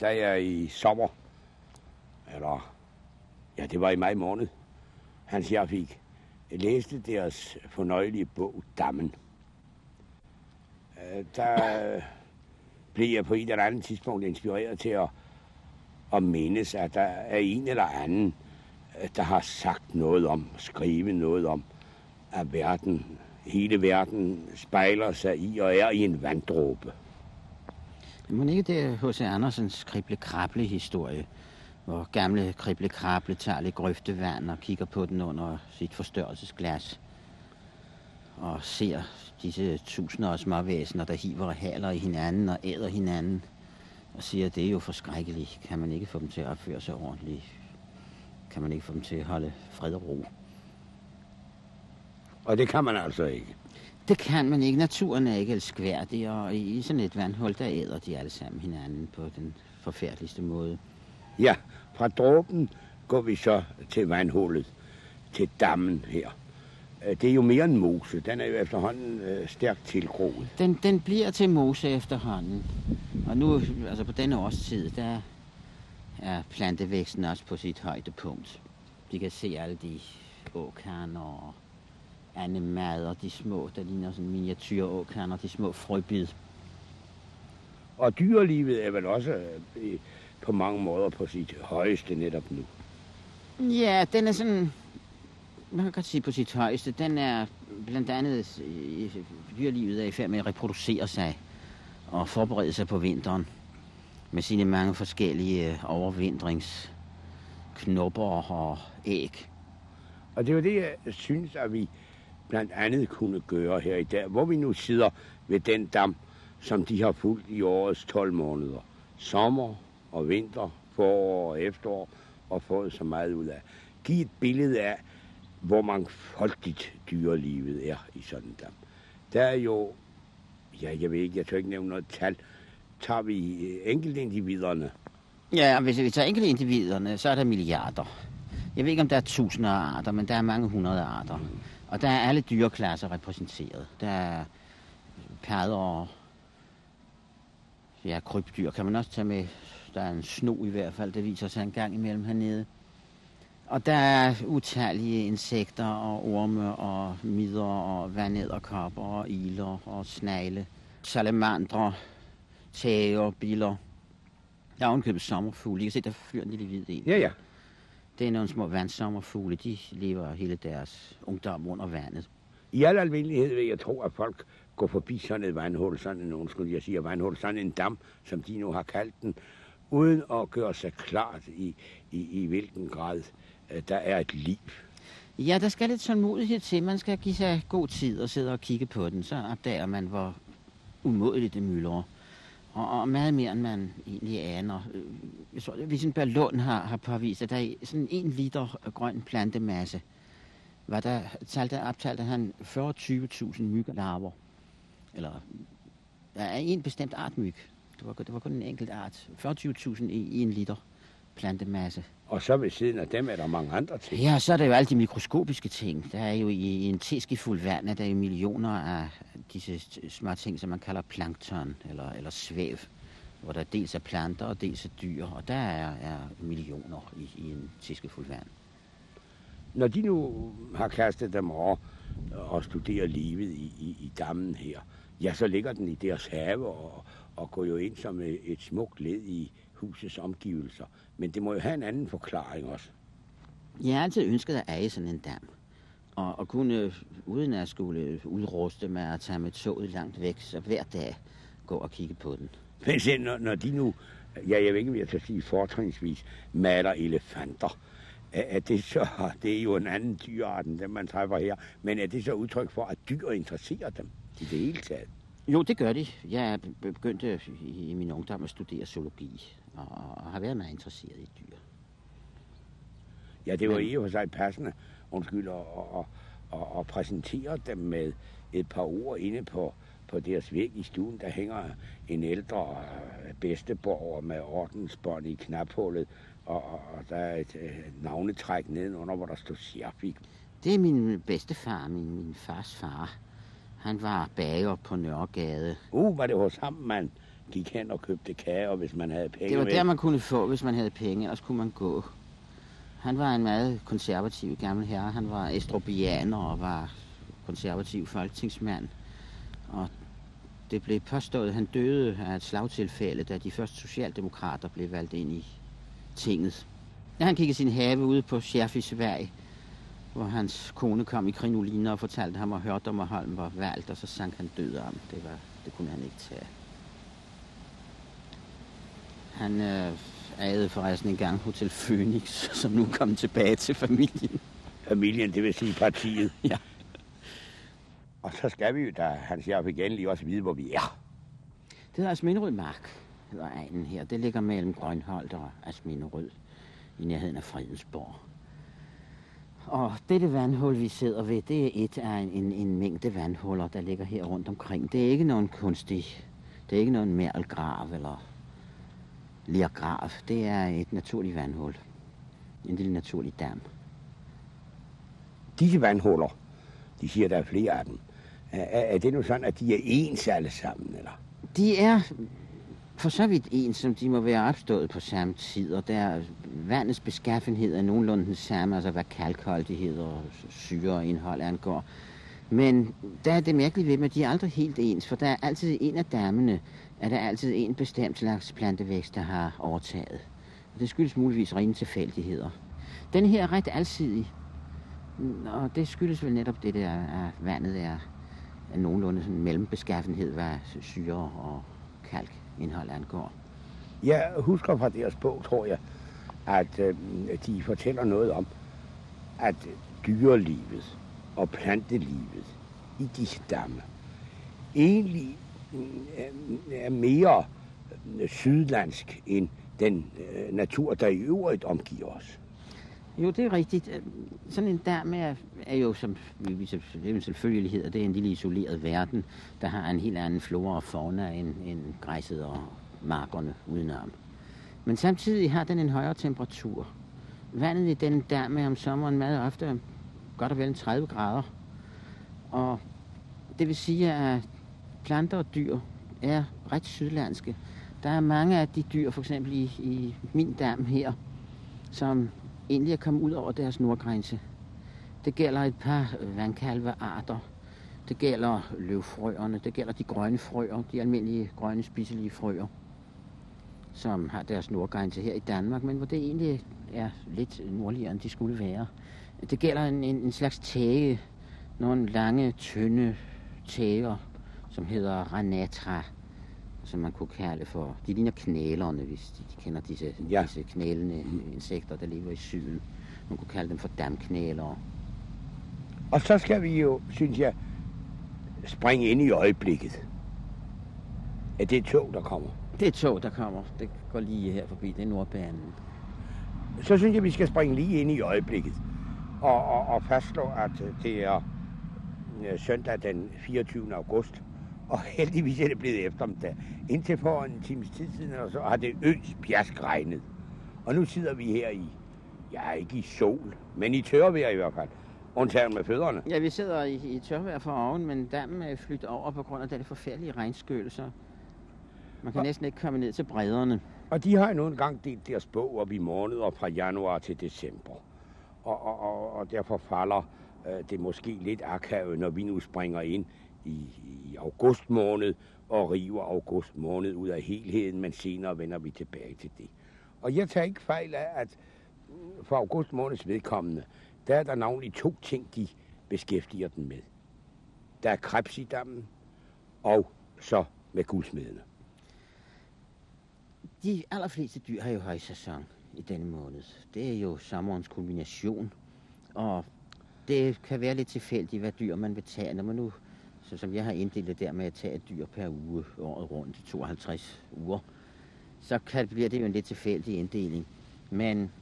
da jeg i sommer, eller ja, det var i maj måned, Hans jeg fik læste deres fornøjelige bog, Dammen. Øh, der øh, blev jeg på et eller andet tidspunkt inspireret til at, at mindes, at der er en eller anden, øh, der har sagt noget om, skrevet noget om, at verden, hele verden spejler sig i og er i en vanddråbe. Men ikke det H.C. Andersens krible-krable historie, hvor gamle krible-krable tager lidt grøftevand og kigger på den under sit forstørrelsesglas og ser disse tusinder af småvæsener, der hiver og haler i hinanden og æder hinanden og siger, at det er jo forskrækkeligt. Kan man ikke få dem til at opføre sig ordentligt? Kan man ikke få dem til at holde fred og ro? Og det kan man altså ikke. Det kan man ikke. Naturen er ikke elskværdig, og i sådan et vandhul, der æder de alle sammen hinanden på den forfærdeligste måde. Ja, fra dråben går vi så til vandhullet, til dammen her. Øh, det er jo mere end mose. Den er jo efterhånden øh, stærkt tilgroet. Den, den bliver til mose efterhånden. Og nu, altså på denne årstid, der er plantevæksten også på sit højdepunkt. De kan se alle de åkerner og andemader, de små, der ligner sådan miniatyråkerner, de små frøbid. Og dyrelivet er vel også øh, på mange måder på sit højeste netop nu. Ja, den er sådan, man kan godt sige på sit højeste, den er blandt andet, dyrelivet er i færd med at reproducere sig og forberede sig på vinteren med sine mange forskellige overvindringsknopper og æg. Og det var det, jeg synes, at vi blandt andet kunne gøre her i dag, hvor vi nu sidder ved den dam, som de har fulgt i årets 12 måneder. Sommer og vinter, forår og efterår, og fået så meget ud af. Giv et billede af, hvor mangfoldigt dyrelivet er i sådan en dam. Der er jo, ja, jeg ved ikke, jeg tør ikke nævne noget tal, tager vi enkeltindividerne. Ja, hvis vi tager enkeltindividerne, så er der milliarder. Jeg ved ikke, om der er tusinder af arter, men der er mange hundrede arter. Og der er alle dyreklasser repræsenteret. Der er øh, padder, ja, krybdyr kan man også tage med. Der er en sno i hvert fald, det viser sig en gang imellem hernede. Og der er utallige insekter og orme og midder og vandæderkopper og iler og snegle, salamandre, tæger, biller. Der er ovenkøbet sommerfugle. I kan se, der flyr en lille hvid en. Ja, ja. Det er nogle små vandsommerfugle. De lever hele deres ungdom under vandet. I al almindelighed vil jeg tro, at folk går forbi sådan et vandhul, sådan en, undskyld, jeg siger vandhul, sådan en dam, som de nu har kaldt den, uden at gøre sig klart i, i, i hvilken grad øh, der er et liv. Ja, der skal lidt tålmodighed til. Man skal give sig god tid og sidde og kigge på den. Så opdager man, hvor umådeligt det myldrer. Og, og meget mere, end man egentlig aner. Jeg tror, Wittenberg Lund har, har påvist, at der er sådan en liter grøn plantemasse, var der talte, optalte han 40-20.000 myggelarver. Eller der er en bestemt art myg. Det var, det var kun en enkelt art. 40-20.000 i, i en liter plantemasse. Og så ved siden af dem er der mange andre ting. Ja, så er der jo alle de mikroskopiske ting. Der er jo i, i en teskefuld vand, der er jo millioner af disse små ting, som man kalder plankton eller, eller svæv, hvor der dels er planter og dels er dyr, og der er, er millioner i, i en teskefuld vand. Når de nu har kastet dem over og studerer livet i, i, i dammen her, ja, så ligger den i deres have og, og går jo ind som et, et smukt led i husets omgivelser. Men det må jo have en anden forklaring også. Jeg har altid ønsket at eje sådan en dam. Og, og kunne, uden at skulle udruste med at tage med toget langt væk, så hver dag gå og kigge på den. Men se, når, når de nu, ja, jeg ved ikke, om jeg skal sige fortrinsvis, maler elefanter, er, er det så, det er jo en anden dyreart end dem, man træffer her, men er det så udtryk for, at dyr interesserer dem i det hele taget? Jo, det gør de. Jeg begyndte i min ungdom at studere zoologi, og, og har været meget interesseret i dyr. Ja, det var Men... i og for sig passende, undskyld, at, at, at, at præsentere dem med et par ord inde på, på deres væg i stuen. Der hænger en ældre bedsteborger med ordensbånd i knaphullet, og, og, og der er et uh, navnetræk nedenunder, hvor der står Sjerfik. Det er min bedstefar, min, min fars far. Han var bager på Nørregade. Uh, var det hos ham, man gik hen og købte kager, hvis man havde penge Det var med. der, man kunne få, hvis man havde penge, ellers kunne man gå. Han var en meget konservativ gammel herre. Han var estrobianer og var konservativ folketingsmand. Og det blev påstået, at han døde af et slagtilfælde, da de første socialdemokrater blev valgt ind i tinget. Da han kiggede sin have ude på Scherfisvej, hvor hans kone kom i krinoliner og fortalte ham, at Hørdommerholm var valgt, og så sank han død om. Det, var, det kunne han ikke tage. Han øh, ejede forresten engang Hotel Phoenix, som nu kom tilbage til familien. Familien, det vil sige partiet. Ja. Og så skal vi jo, da han siger igen, lige også vide, hvor vi er. Det hedder Asminderød Mark, hedder egnen her. Det ligger mellem Grønholdt og Asminderød i nærheden af Fredensborg. Og dette vandhul, vi sidder ved, det er et af en, en, en mængde vandhuller, der ligger her rundt omkring. Det er ikke nogen kunstig, det er ikke nogen mærlgrav eller lergrav. Det er et naturligt vandhul. En lille naturlig dam. Disse vandhuller, de siger, der er flere af dem. Er, er det nu sådan, at de er ens alle sammen, eller? De er for så vidt en, som de må være opstået på samme tid, og der vandets beskaffenhed er nogenlunde den samme, altså hvad kalkholdighed og syreindhold angår. Men der er det mærkelige ved dem, at de er aldrig helt ens, for der er altid en af dammene, at der altid en bestemt slags plantevækst, der har overtaget. Og det skyldes muligvis rene tilfældigheder. Den her er ret alsidig, og det skyldes vel netop det der, at vandet er, er nogenlunde sådan en mellembeskaffenhed, hvad syre og kalkindhold angår. Jeg husker fra deres bog, tror jeg, at øh, de fortæller noget om, at dyrelivet og plantelivet i disse damme egentlig mm, er- mm, er mere mm, sydlandsk end den øh, natur, der i øvrigt omgiver os. Jo, det er rigtigt. Sådan en dam er, er jo som vi- selvfølgelig hedder, det er en lille isoleret verden, der har en helt anden flora og fauna end, end græsset og markerne udenom. Men samtidig har den en højere temperatur. Vandet i den dam er om sommeren meget ofte godt og vel en 30 grader. Og det vil sige, at planter og dyr er ret sydlandske. Der er mange af de dyr, for eksempel i, i min dam her, som egentlig er kommet ud over deres nordgrænse. Det gælder et par vandkalvearter. Det gælder løvfrøerne, det gælder de grønne frøer, de almindelige grønne spiselige frøer, som har deres nordgrænse her i Danmark, men hvor det egentlig er lidt nordligere, end de skulle være. Det gælder en, en, en slags tæge, nogle lange, tynde tæger, som hedder ranatra, som man kunne kalde for, de ligner knælerne, hvis de, de kender disse, Ja. disse knælende insekter, der lever i syden. Man kunne kalde dem for damknælere. Og så skal vi jo, synes jeg, springe ind i øjeblikket. Er det et tog, der kommer? Det er et tog, der kommer. Det går lige her forbi. Det er Nordbanen. Så synes jeg, vi skal springe lige ind i øjeblikket. Og, og, og fastslå, at det er øh, søndag den 24. august. Og heldigvis er det blevet eftermiddag. Indtil for en times tid siden, og så har det øs pjask regnet. Og nu sidder vi her i, ja ikke i sol, men i tørvejr i hvert fald. Undtagen med fødderne. Ja, vi sidder i, i tørvejr for oven, men dammen er flyttet over på grund af den forfærdelige regnskøl, så man kan Og- næsten ikke komme ned til bredderne. Og de har jo nu engang delt deres bog op i måneder fra januar til december. Og, og, og, og derfor falder øh, det måske lidt akavet, når vi nu springer ind i, i august måned og river august måned ud af helheden, men senere vender vi tilbage til det. Og jeg tager ikke fejl af, at for august måneds vedkommende, der er der navnlig to ting, de beskæftiger den med. Der er krebs i dammen, og så med guldsmedene. De allerfleste dyr har jo højsæson i denne måned. Det er jo sommerens kulmination, og det kan være lidt tilfældigt, hvad dyr man vil tage. Når man nu, så som jeg har inddelt det der med at tage et dyr per uge året rundt i 52 uger, så kan, bliver det jo en lidt tilfældig inddeling. Men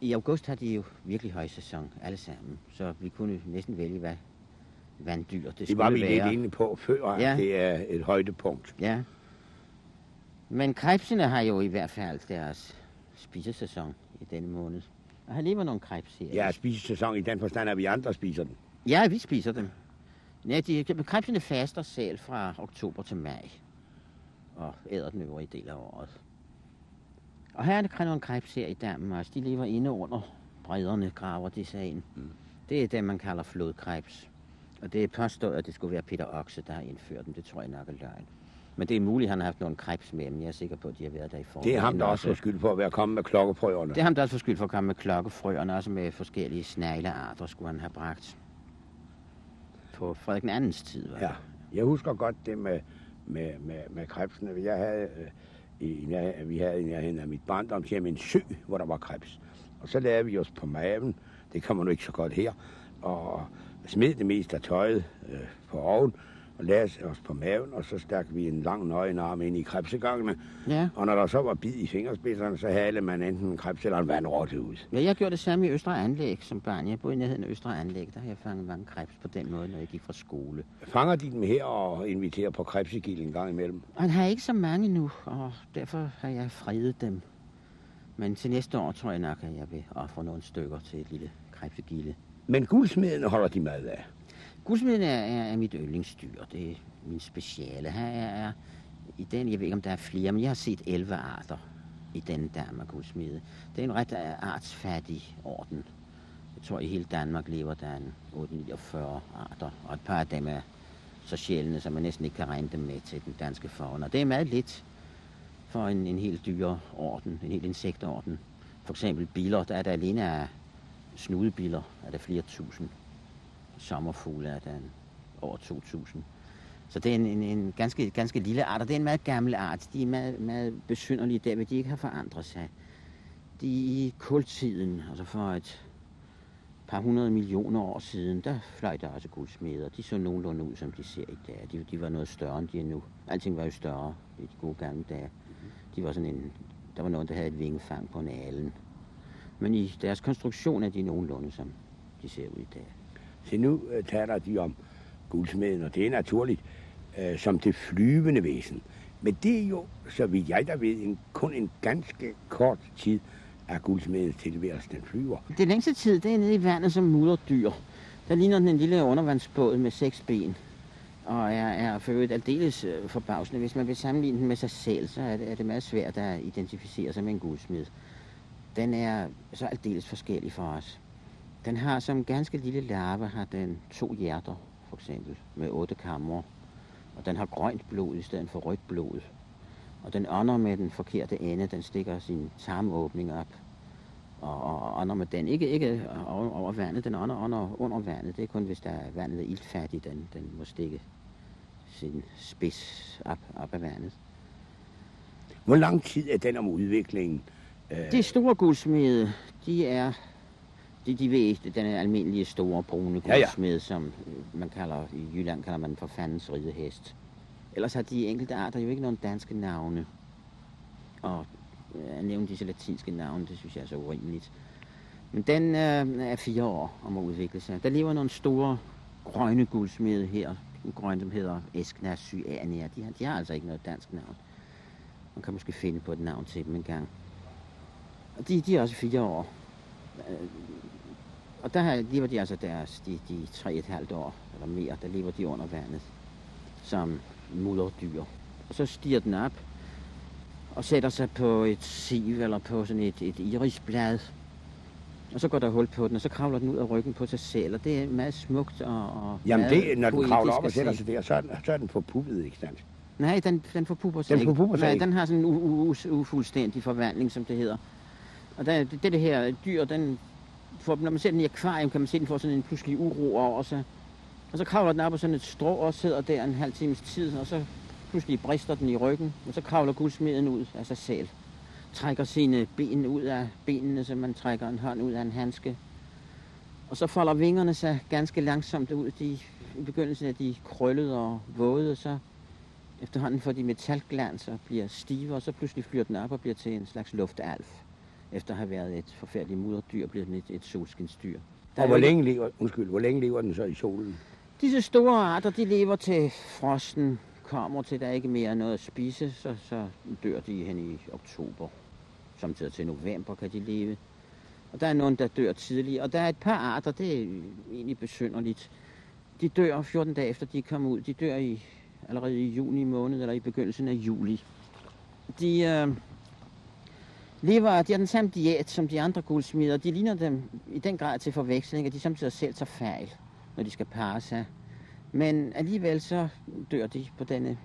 i august har de jo virkelig højsæson, alle sammen. Så vi kunne næsten vælge, hvad vanddyr det, Det var vi skulle lidt være. inde på før, Ja. det er et højdepunkt. Ja. Men krebsene har jo i hvert fald deres spisesæson i denne måned. Og her lever nogle krebs her. Ja, spisesæson i den forstand, at vi andre spiser den. ja, vi spiser dem. Ja, de, krebsene faster selv fra oktober til maj. og æder den øvrige del af året. Og her er det nogle krebs her i dammen også. De lever inde under bredderne, graver de sig ind. Mm. Det er det, man kalder flodkrebs. Og det er påstået, at det skulle være Peter Oxe, der har indført dem. Det tror jeg nok er løgn. Men det er muligt, at han har haft nogle krebs med, men jeg er sikker på, at de har været der i forvejen. Det er ham, der også får skyld for at være kommet med klokkefrøerne. Det er ham, der også får skyld for at komme med klokkefrøerne, også med forskellige sneglearter, skulle han have bragt. På Frederik den andens tid, var Ja, jeg husker godt det med, med, med, med krebsene. Jeg havde, øh, i, vi havde i nærheden af mit barndomshjem en sø, hvor der var krebs. Og så lavede vi os på maven. Det kommer nu ikke så godt her. Og smed det meste af tøjet øh, på oven og lagde os på maven, og så stak vi en lang nøgen arm ind i krebsegangene. Ja. Og når der så var bid i fingerspidserne, så halede man enten en krebs eller en vandrotte ud. ja, jeg gjorde det samme i Østre Anlæg som barn. Jeg boede i nærheden af Østre Anlæg. Der har jeg fanget mange krebs på den måde, når jeg gik fra skole. Fanger de dem her og inviterer på krebsegilde en gang imellem? Og han har ikke så mange nu, og derfor har jeg fredet dem. Men til næste år tror jeg nok, at jeg vil ofre nogle stykker til et lille krebsegilde. Men guldsmedene holder de mad af. Guldsmeden er, er, er mit yndlingsdyr. Det er min speciale. Her er, er i den, jeg ved ikke om der er flere, men jeg har set 11 arter i den Danmark guldsmede. Det er en ret øh, artsfattig orden. Jeg tror, i hele Danmark lever der en 849 arter, og et par af dem er så sjældne, så man næsten ikke kan regne dem med til den danske fauna. Det er meget lidt for en, en helt dyreorden, en helt insektorden. For eksempel biler, der er der alene af snudebiler, er der flere tusind sommerfugle er der over 2.000. Så det er en, en, en ganske, ganske lille art, og det er en meget gammel art. De er meget, meget besynderlige der, de ikke har forandret sig. De i kultiden, altså for et par hundrede millioner år siden, der fløj der også guldsmeder. De så nogenlunde ud, som de ser i dag. De, de var noget større, end de er nu. Alting var jo større i de gode gamle dage. De var sådan en, der var nogen, der havde et vingefang på en alen. Men i deres konstruktion er de nogenlunde, som de ser ud i dag. Så nu øh, taler de om guldsmeden, og det er naturligt øh, som det flyvende væsen. Men det er jo, så vidt jeg der ved, en, kun en ganske kort tid af guldsmedens tilværelse, den flyver. Det længste tid, det er nede i vandet som mudderdyr. Der ligner den en lille undervandsbåd med seks ben. Og er, er for øvrigt aldeles øh, forbavsende. Hvis man vil sammenligne den med sig selv, så er det, er det meget svært at identificere sig med en guldsmed. Den er så aldeles forskellig for os. Den har som ganske lille larve har den to hjerter, for eksempel, med otte kamre. Og den har grønt blod i stedet for rødt blod. Og den ånder med den forkerte ende, den stikker sin tarmåbning op. Og, og ånder med den, ikke, ikke over, over vandet, den ånder under, under vandet. Det er kun, hvis der er vandet er iltfattigt, den, den må stikke sin spids op, op af vandet. Hvor lang tid er den om udviklingen? Øh, De store guldsmede, de er, de, de ved ikke, den er almindelige store brune guldsmed, ja, ja. som øh, man kalder, i Jylland kalder man for fandens ridehest. Ellers har de enkelte arter jo ikke nogen danske navne. Og øh, at nævne disse latinske navne, det synes jeg er så urimeligt. Men den øh, er fire år om at udvikle sig. Der lever nogle store grønne guldsmede her, en grøn, som hedder Eskna cyanea. De har, de har altså ikke noget dansk navn. Man kan måske finde på et navn til dem en gang. Og de, de er også fire år. Øh, Og der har- lever de altså deres, de, de tre et halvt år eller mere, der lever de under vandet som mudderdyr. Og så stiger den op og sætter sig på et siv eller på sådan et, et irisblad. Og så går der hul på den, og så kravler den ud af ryggen på sig selv, og det er meget smukt og, og Jamen, det, når den kravler op og sætter sig der, så er den, så er den forpuppet, ikke sandt? Nej, den, den forpupper sig Den ikke. forpupper sig Nej, ikke? den har sådan en u- u- ufuldstændig forvandling, som det hedder. Og der, det, det her dyr, den får, når man ser den i akvarium, kan man se, at den får sådan en pludselig uro over sig. Og så kravler den op på sådan et strå og sidder der en halv times tid, og så pludselig brister den i ryggen, og så kravler guldsmeden ud af sig selv. Trækker sine ben ud af benene, så man trækker en hånd ud af en handske. Og så folder vingerne sig ganske langsomt ud. De, I begyndelsen er de krøllede og våde, så efterhånden får de metalglans og bliver stive, og så pludselig flyver den op og bliver til en slags luftalf. Efter at have været et forfærdeligt mudderdyr, bliver den et, et solskinsdyr. Der Og hvor længe, lever, undskyld, hvor længe lever den så i solen? Disse store arter, de lever til frosten kommer til, der ikke mere er noget at spise, så, så dør de hen i oktober. Samtidig til november kan de leve. Og der er nogen, der dør tidligere. Og der er et par arter, det er egentlig besynderligt. De dør 14 dage efter, de kommet ud. De dør i allerede i juni måned, eller i begyndelsen af juli. De øh, lever, de har den samme diæt som de andre guldsmider. De ligner dem i den grad til forveksling, at de samtidig selv tager fejl, når de skal parre sig. Men alligevel så dør de på denne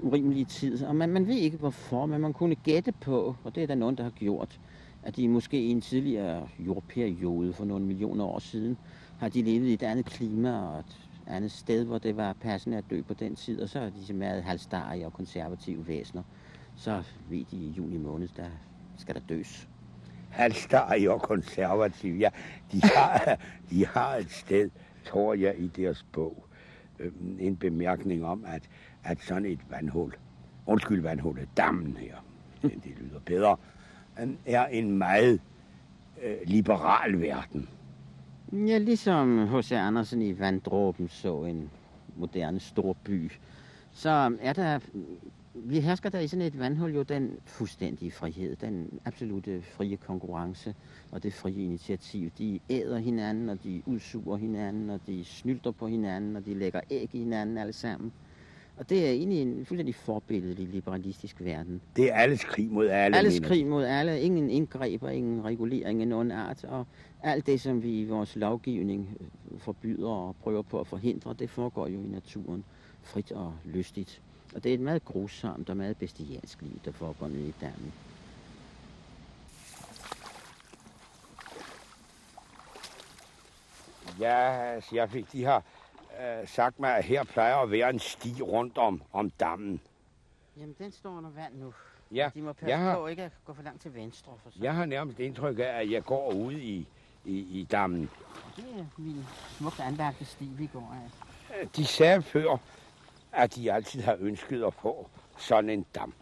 urimelige tid. Og man, man ved ikke hvorfor, men man kunne gætte på, og det er der nogen, der har gjort, at de måske i en tidligere jordperiode for nogle millioner år siden, har de levet i et andet klima og et andet sted, hvor det var passende at dø på den tid, og så er de meget halvstarige og konservative væsener. Så ved de i juni måned, der skal der døs. Halvstarrige og konservative, ja. De har, de har et sted, tror jeg, i deres bog, øh, en bemærkning om, at, at sådan et vandhul, undskyld vandhullet, dammen her, det, det lyder bedre, er en meget øh, liberal verden. Ja, ligesom H.C. Andersen i Vanddråben så en moderne stor by, så er der, vi hersker der i sådan et vandhul jo den fuldstændige frihed, den absolute frie konkurrence og det frie initiativ. De æder hinanden, og de udsuger hinanden, og de snylter på hinanden, og de lægger æg i hinanden alle sammen. Og det er egentlig en fuldstændig forbilledelig liberalistisk verden. Det er alles krig mod alle. Alles krig mod alle. Ingen indgreb og ingen regulering af nogen art. Og alt det, som vi i vores lovgivning øh, forbyder og prøver på at forhindre, det foregår jo i naturen frit og lystigt. Og det er et meget grusomt og meget bestialsk liv, der foregår nede i dammen. Ja, altså, jeg fik de her øh, sagt mig, at her plejer at være en sti rundt om, om dammen. Jamen, den står under vand nu. Ja, De må passe jeg har- på ikke at gå for langt til venstre. For så. Jeg har nærmest indtryk af, at jeg går ude i, i, i dammen. Det er min smukt anlagte sti, vi går af. De sagde før, at de altid har ønsket at få sådan en dam.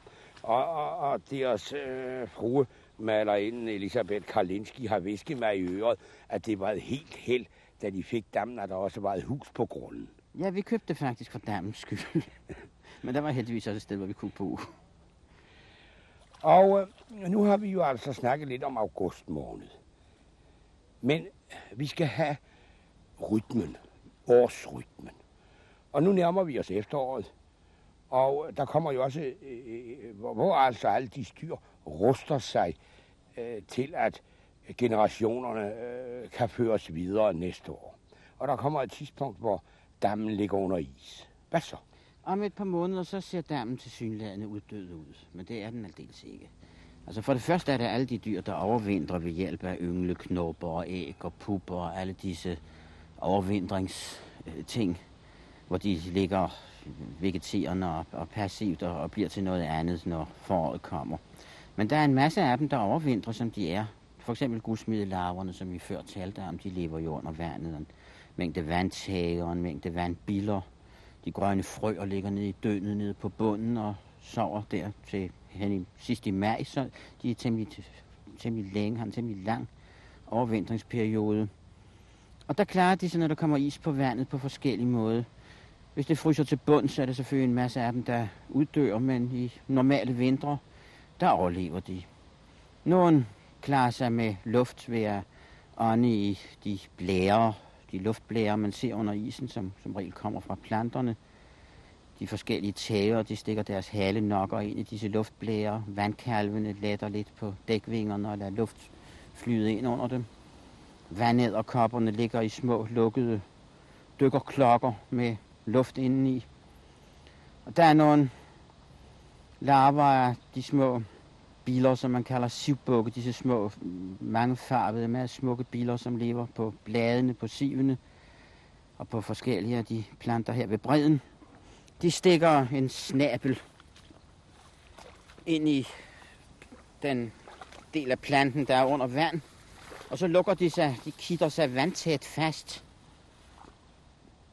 Og, og, og deres øh, frue malerinden Elisabeth Karlinski har visket mig i øret, at det var et helt held, da de fik dammen, at der også var et hus på grunden. Ja, vi købte faktisk for dammens skyld. Men der var heldigvis også et sted, hvor vi kunne bo. Og øh, nu har vi jo altså snakket lidt om august måned. Men vi skal have rytmen, årsrytmen. Og nu nærmer vi os efteråret. Og der kommer jo også, øh, hvor, hvor altså alle de styr ruster sig øh, til, at generationerne øh, kan føres videre næste år. Og der kommer et tidspunkt, hvor dammen ligger under is. Hvad så? Om et par måneder, så ser dammen til synlædende uddød ud. Men det er den aldeles ikke. Altså for det første er det alle de dyr, der overvintrer ved hjælp af yngleknopper og æg og pupper og alle disse overvintringsting, hvor de ligger vegeterende og, og passivt og, og bliver til noget andet, når foråret kommer. Men der er en masse af dem, der overvintrer, som de er. For eksempel gudsmidelarverne, som vi før talte om, de lever jo under vandet. En mængde vandtager og en mængde vandbiller. De grønne frøer ligger nede i døgnet nede på bunden og sover der til hen i, sidst i maj, så de er temmelig, temmelig længe, har en temmelig lang overvintringsperiode. Og der klarer de sig, når der kommer is på vandet på forskellige måder. Hvis det fryser til bund, så er der selvfølgelig en masse af dem, der uddør, men i normale vintre, der overlever de. Nogle klarer sig med luft ved at ånde i de blære, de luftblære, man ser under isen, som som regel kommer fra planterne. De forskellige tæver, de stikker deres hale nokker ind i disse luftblære. Vandkalvene letter lidt på dækvingerne og lader luft flyde ind under dem. Vandæderkopperne ligger i små lukkede dykkerklokker med luft indeni. Og der er nogle larver af de små biler, som man kalder sivbukke, disse små, mangefarvede, meget smukke biler, som lever på bladene, på sivene og på forskellige af de planter her ved bredden. De stikker en snabel ind i den del af planten, der er under vand, og så lukker de sig, de kitter sig vandtæt fast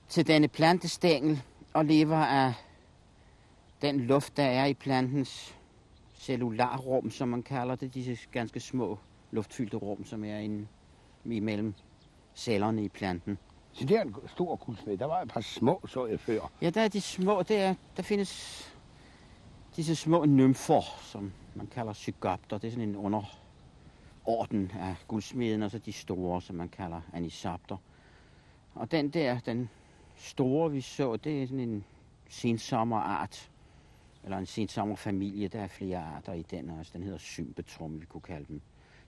til denne plantestængel og lever af den luft, der er i plantens cellularrum, som man kalder det, disse ganske små luftfyldte rum, som er inde imellem cellerne i planten. Så det er en stor guldsmed. Der var et par små, så jeg før. Ja, der er de små, der, er, der findes disse små nymfer, som man kalder zygopter. Det er sådan en underorden af guldsmeden, og så de store, som man kalder anisopter. Og den der, den store, vi så, det er sådan en sensommerart, eller en sensommerfamilie. Der er flere arter i den også. Altså, den hedder symbetrum, vi kunne kalde dem.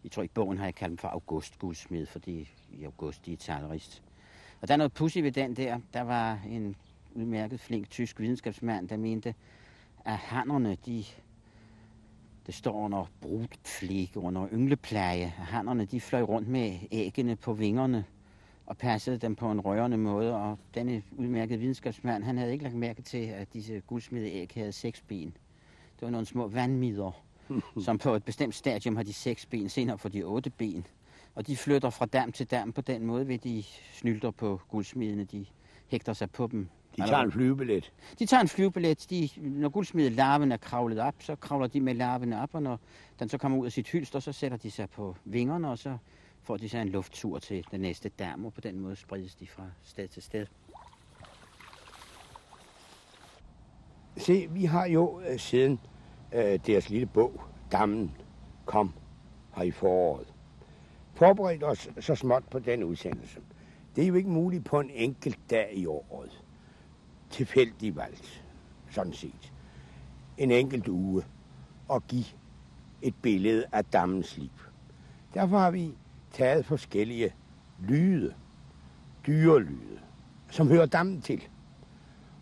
Jeg tror i bogen har jeg kaldt dem for augustguldsmed, fordi i august de er talrist. Og der er noget pussy ved den der. Der var en udmærket flink tysk videnskabsmand, der mente, at hannerne, de, det står under brudpflege, under ynglepleje. Hannerne, de fløj rundt med æggene på vingerne og passede dem på en rørende måde. Og denne udmærkede videnskabsmand, han havde ikke lagt mærke til, at disse guldsmede æg havde seks ben. Det var nogle små vandmider, som på et bestemt stadium har de seks ben, senere får de otte ben. Og de flytter fra dam til dam på den måde, ved de snylter på guldsmidene. De hægter sig på dem. De tager en flyvebillet. De tager en flyvebillet. De, når guldsmedelarven er kravlet op, så kravler de med larven op, og når den så kommer ud af sit hylster, så sætter de sig på vingerne, og så får de så en lufttur til den næste dam, og på den måde spredes de fra sted til sted. Se, vi har jo øh, siden øh, deres lille bog, Dammen, kom her i foråret, forberedt os så småt på den udsendelse. Det er jo ikke muligt på en enkelt dag i året. Tilfældig valgt, sådan set. En enkelt uge at give et billede af dammens liv. Derfor har vi taget forskellige lyde, dyrelyde, som hører dammen til.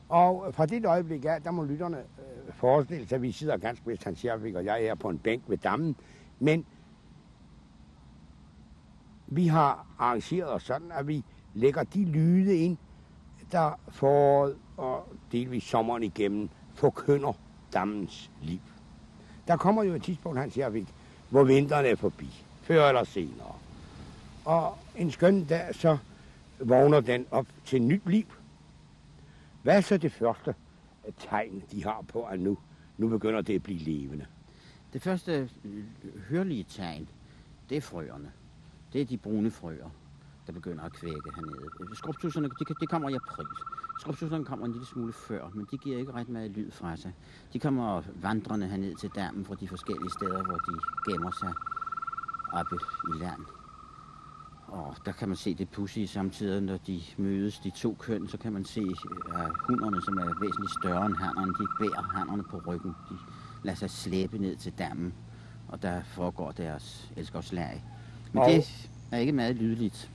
Og fra det øjeblik af, der må lytterne øh, forestille sig, at vi sidder ganske vist, han siger, og jeg er på en bænk ved dammen, men vi har arrangeret os sådan, at vi lægger de lyde ind, der foråret og delvis sommeren igennem forkynder dammens liv. Der kommer jo et tidspunkt, han siger, hvor vinteren er forbi, før eller senere. Og en skøn dag, så vågner den op til nyt liv. Hvad er så det første tegn, de har på, at nu, nu begynder det at blive levende? Det første hørlige tegn, det er frøerne. Det er de brune frøer, der begynder at kvække hernede. Skrubtusserne, det, det kommer i april. Skrubtusserne kommer en lille smule før, men de giver ikke ret meget lyd fra sig. De kommer vandrende herned til dammen fra de forskellige steder, hvor de gemmer sig oppe i land. Og der kan man se det pussy samtidig, når de mødes, de to køn, så kan man se at hunderne, som er væsentligt større end hannerne, de bærer hannerne på ryggen. De lader sig slæbe ned til dammen, og der foregår deres elskovslag. Men og... det er ikke meget lydligt.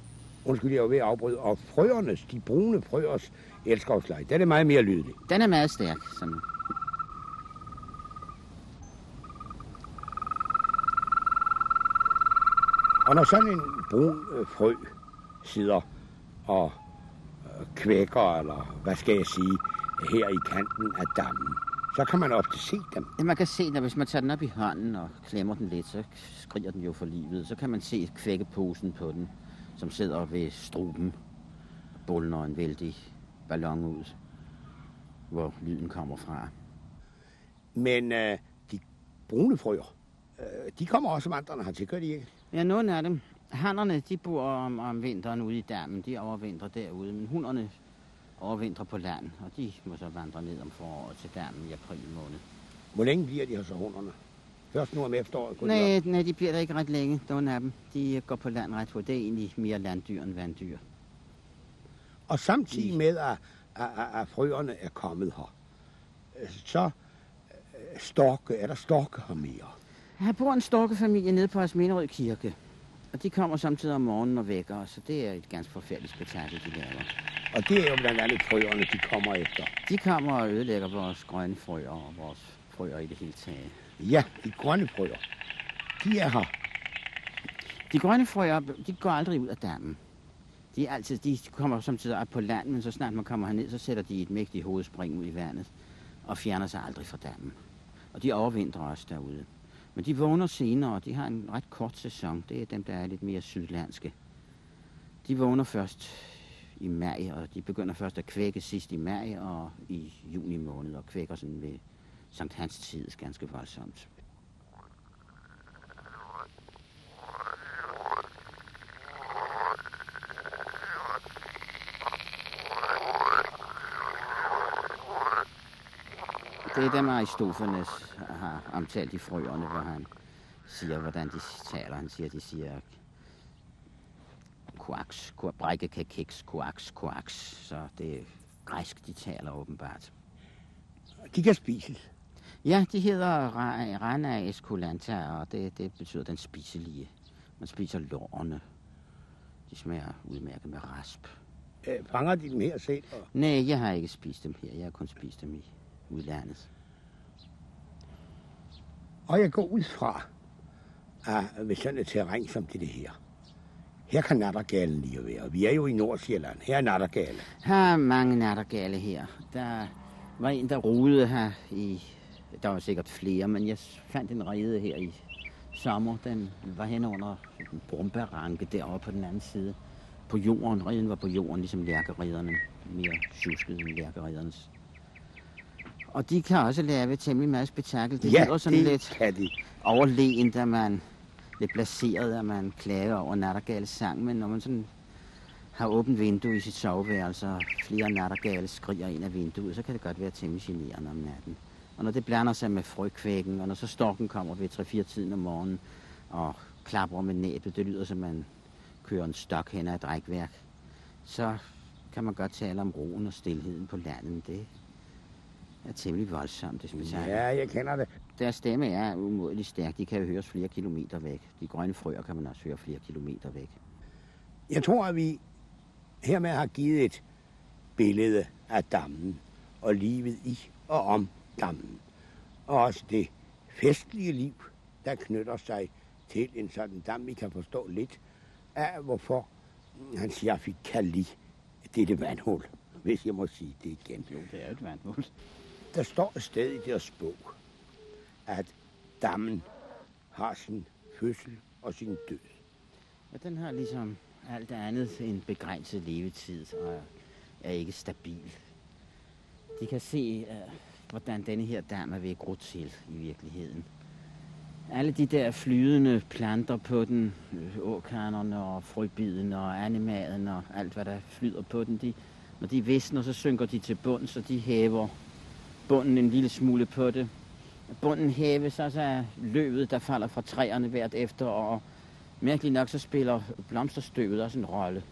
Undskyld, jeg er ved at afbryde. Og frøernes, de brune frøers elskovslag, den er meget mere lydelig. Den er meget stærk, sådan Og når sådan en brun øh, frø sidder og øh, kvækker, eller hvad skal jeg sige, her i kanten af dammen, så kan man ofte se dem. Ja, man kan se dem, hvis man tager den op i hånden og klemmer den lidt, så skriger den jo for livet. Så kan man se kvækkeposen på den, som sidder ved struben og buller en vældig ballon ud, hvor lyden kommer fra. Men øh, de brune frøer, øh, de kommer også vandrende hertil, gør de ikke? Ja, nogle af dem. Hannerne, de bor om, om vinteren ude i dammen. De overvintrer derude. Men hunderne overvintrer på land, og de må så vandre ned om foråret til dammen i april måned. Hvor længe bliver de her så hunderne? Først nu om efteråret? Nej, nej, de bliver der ikke ret længe, nogle af dem. De går på land ret hurtigt. Det er egentlig mere landdyr end vanddyr. Og samtidig med, at, at, at, at frøerne er kommet her, så øh, storke, er der storke her mere? Her bor en storkefamilie nede på Asminderød Kirke. Og de kommer samtidig om morgenen og vækker os, så det er et ganske forfærdeligt spektakel, de laver. Og det er jo blandt andet frøerne, de kommer efter. De kommer og ødelægger vores grønne frøer og vores frøer i det hele taget. Ja, de grønne frøer. De er her. De grønne frøer, de går aldrig ud af dammen. De, er altid, de kommer samtidig op på land, men så snart man kommer herned, så sætter de et mægtigt hovedspring ud i vandet og fjerner sig aldrig fra dammen. Og de overvintrer også derude. Men de vågner senere, og de har en ret kort sæson. Det er dem, der er lidt mere sydlandske. De vågner først i maj, og de begynder først at kvække sidst i maj og i juni måned, og kvækker sådan ved Sankt Hans tid ganske voldsomt. Det er dem, Aristofanes har omtalt i frøerne, hvor han siger, hvordan de taler. Han siger, de siger koaks, brække kiks, koaks, koaks. Så det er græsk, de taler åbenbart. De kan spises. Ja, de hedder Ra- Rana esculenta, og det, det betyder den spiselige. Man spiser lårene. De smager udmærket med rasp. Øh, fanger de dem her selv? Og... Nej, jeg har ikke spist dem her. Jeg har kun spist dem i udlandet. Og jeg går ud fra, at ved sådan et terræn som det, her, her kan nattergalen lige være. Vi er jo i Nordsjælland. Her er nattergale. Her er mange nattergale her. Der var en, der rode her i... Der var sikkert flere, men jeg fandt en rede her i sommer. Den var hen under en brumbæranke deroppe på den anden side. På jorden. Reden var på jorden, ligesom lærkerederne. Mere tjuskede end lærkeredernes og de kan også lave temmelig meget spektakel. Det ja, lyder sådan det lidt kan de. overlegen, da man lidt placeret, at man klager over nattergales sang, men når man sådan har åbent vindue i sit soveværelse, og flere nattergale skriger ind af vinduet, så kan det godt være temmelig generende om natten. Og når det blander sig med frøkvækken, og når så storken kommer ved 3-4 tiden om morgenen og klapper med næbet, det lyder som man kører en stok hen ad et rækværk, så kan man godt tale om roen og stillheden på landet. Det er temmelig voldsomt, det spektakel. Ja, jeg kender det. Deres stemme er umådelig stærk. De kan jo høres flere kilometer væk. De grønne frøer kan man også høre flere kilometer væk. Jeg tror, at vi hermed har givet et billede af dammen og livet i og om dammen. Og også det festlige liv, der knytter sig til en sådan dam. Vi kan forstå lidt af, hvorfor han siger, at vi kan lide dette vandhul, hvis jeg må sige det igen. Jo, det er et vandhul. Der står et sted i deres bog, at dammen har sin fødsel og sin død. Og den har ligesom alt andet en begrænset levetid og er ikke stabil. De kan se, øh, hvordan denne her dam er ved at gro til i virkeligheden. Alle de der flydende planter på den, øh, åkernerne og frøbiden og animaden og alt, hvad der flyder på den, de, når de visner, så synker de til bund, så de hæver bunden en lille smule på det. Bunden hæves, og så er løvet, der falder fra træerne hvert efterår. Mærkeligt nok, så spiller blomsterstøvet også en rolle.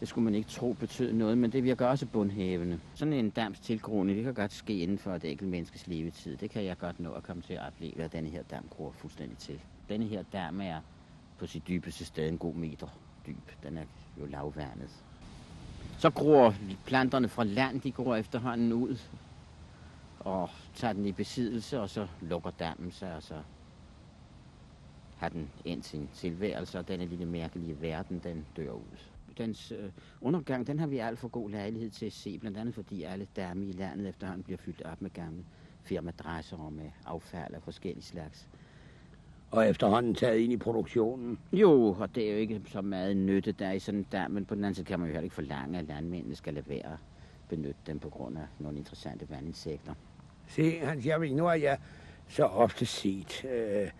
Det skulle man ikke tro betød noget, men det virker også bundhævende. Sådan en dams tilgroning, det kan godt ske inden for et enkelt menneskes levetid. Det kan jeg godt nå at komme til at opleve, at denne her dam gror fuldstændig til. Denne her dam er på sit dybeste sted en god meter dyb. Den er jo lavvandet. Så gror planterne fra land, de gror efterhånden ud og tager den i besiddelse, og så lukker dammen sig, og så har den endt sin tilværelse, og denne lille mærkelige verden, den dør ud. Dens øh, undergang, den har vi alt for god lejlighed til at se, blandt andet fordi alle damme i landet efterhånden bliver fyldt op med gamle firmadresser og med affald af forskellige slags. Og efterhånden taget ind i produktionen. Jo, og det er jo ikke så meget nytte, der er i sådan en dam, men på den anden side kan man jo heller ikke forlange, at landmændene skal lade være at benytte dem på grund af nogle interessante vandinsekter. Se, Hans Jervik, nu har jeg så ofte set, øh,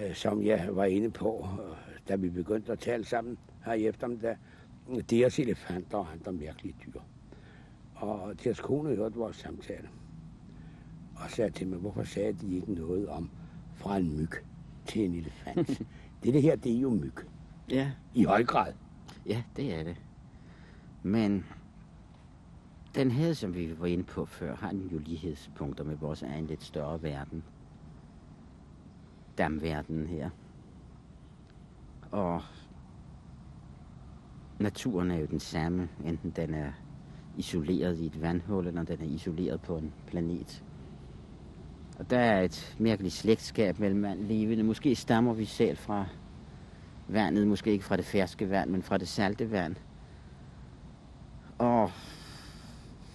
øh, som jeg var inde på, øh, da vi begyndte at tale sammen her i eftermiddag, deres elefanter og andre mærkelige dyr. Og deres kone hørte vores samtale og sagde til mig, hvorfor sagde de ikke noget om fra en myg til en elefant? det, det her, det er jo myg. Ja. I høj grad. Ja, det er det. Men den havde, som vi var inde på før, har den jo lighedspunkter med vores egen lidt større verden. Damverdenen her. Og naturen er jo den samme, enten den er isoleret i et vandhul, eller den er isoleret på en planet. Og der er et mærkeligt slægtskab mellem vand levende. Måske stammer vi selv fra vandet, måske ikke fra det ferske vand, men fra det salte vand. Og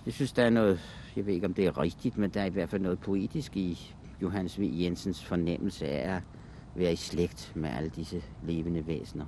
jeg synes, der er noget, jeg ved ikke om det er rigtigt, men der er i hvert fald noget poetisk i Johannes V. Jensens fornemmelse af at være i slægt med alle disse levende væsener.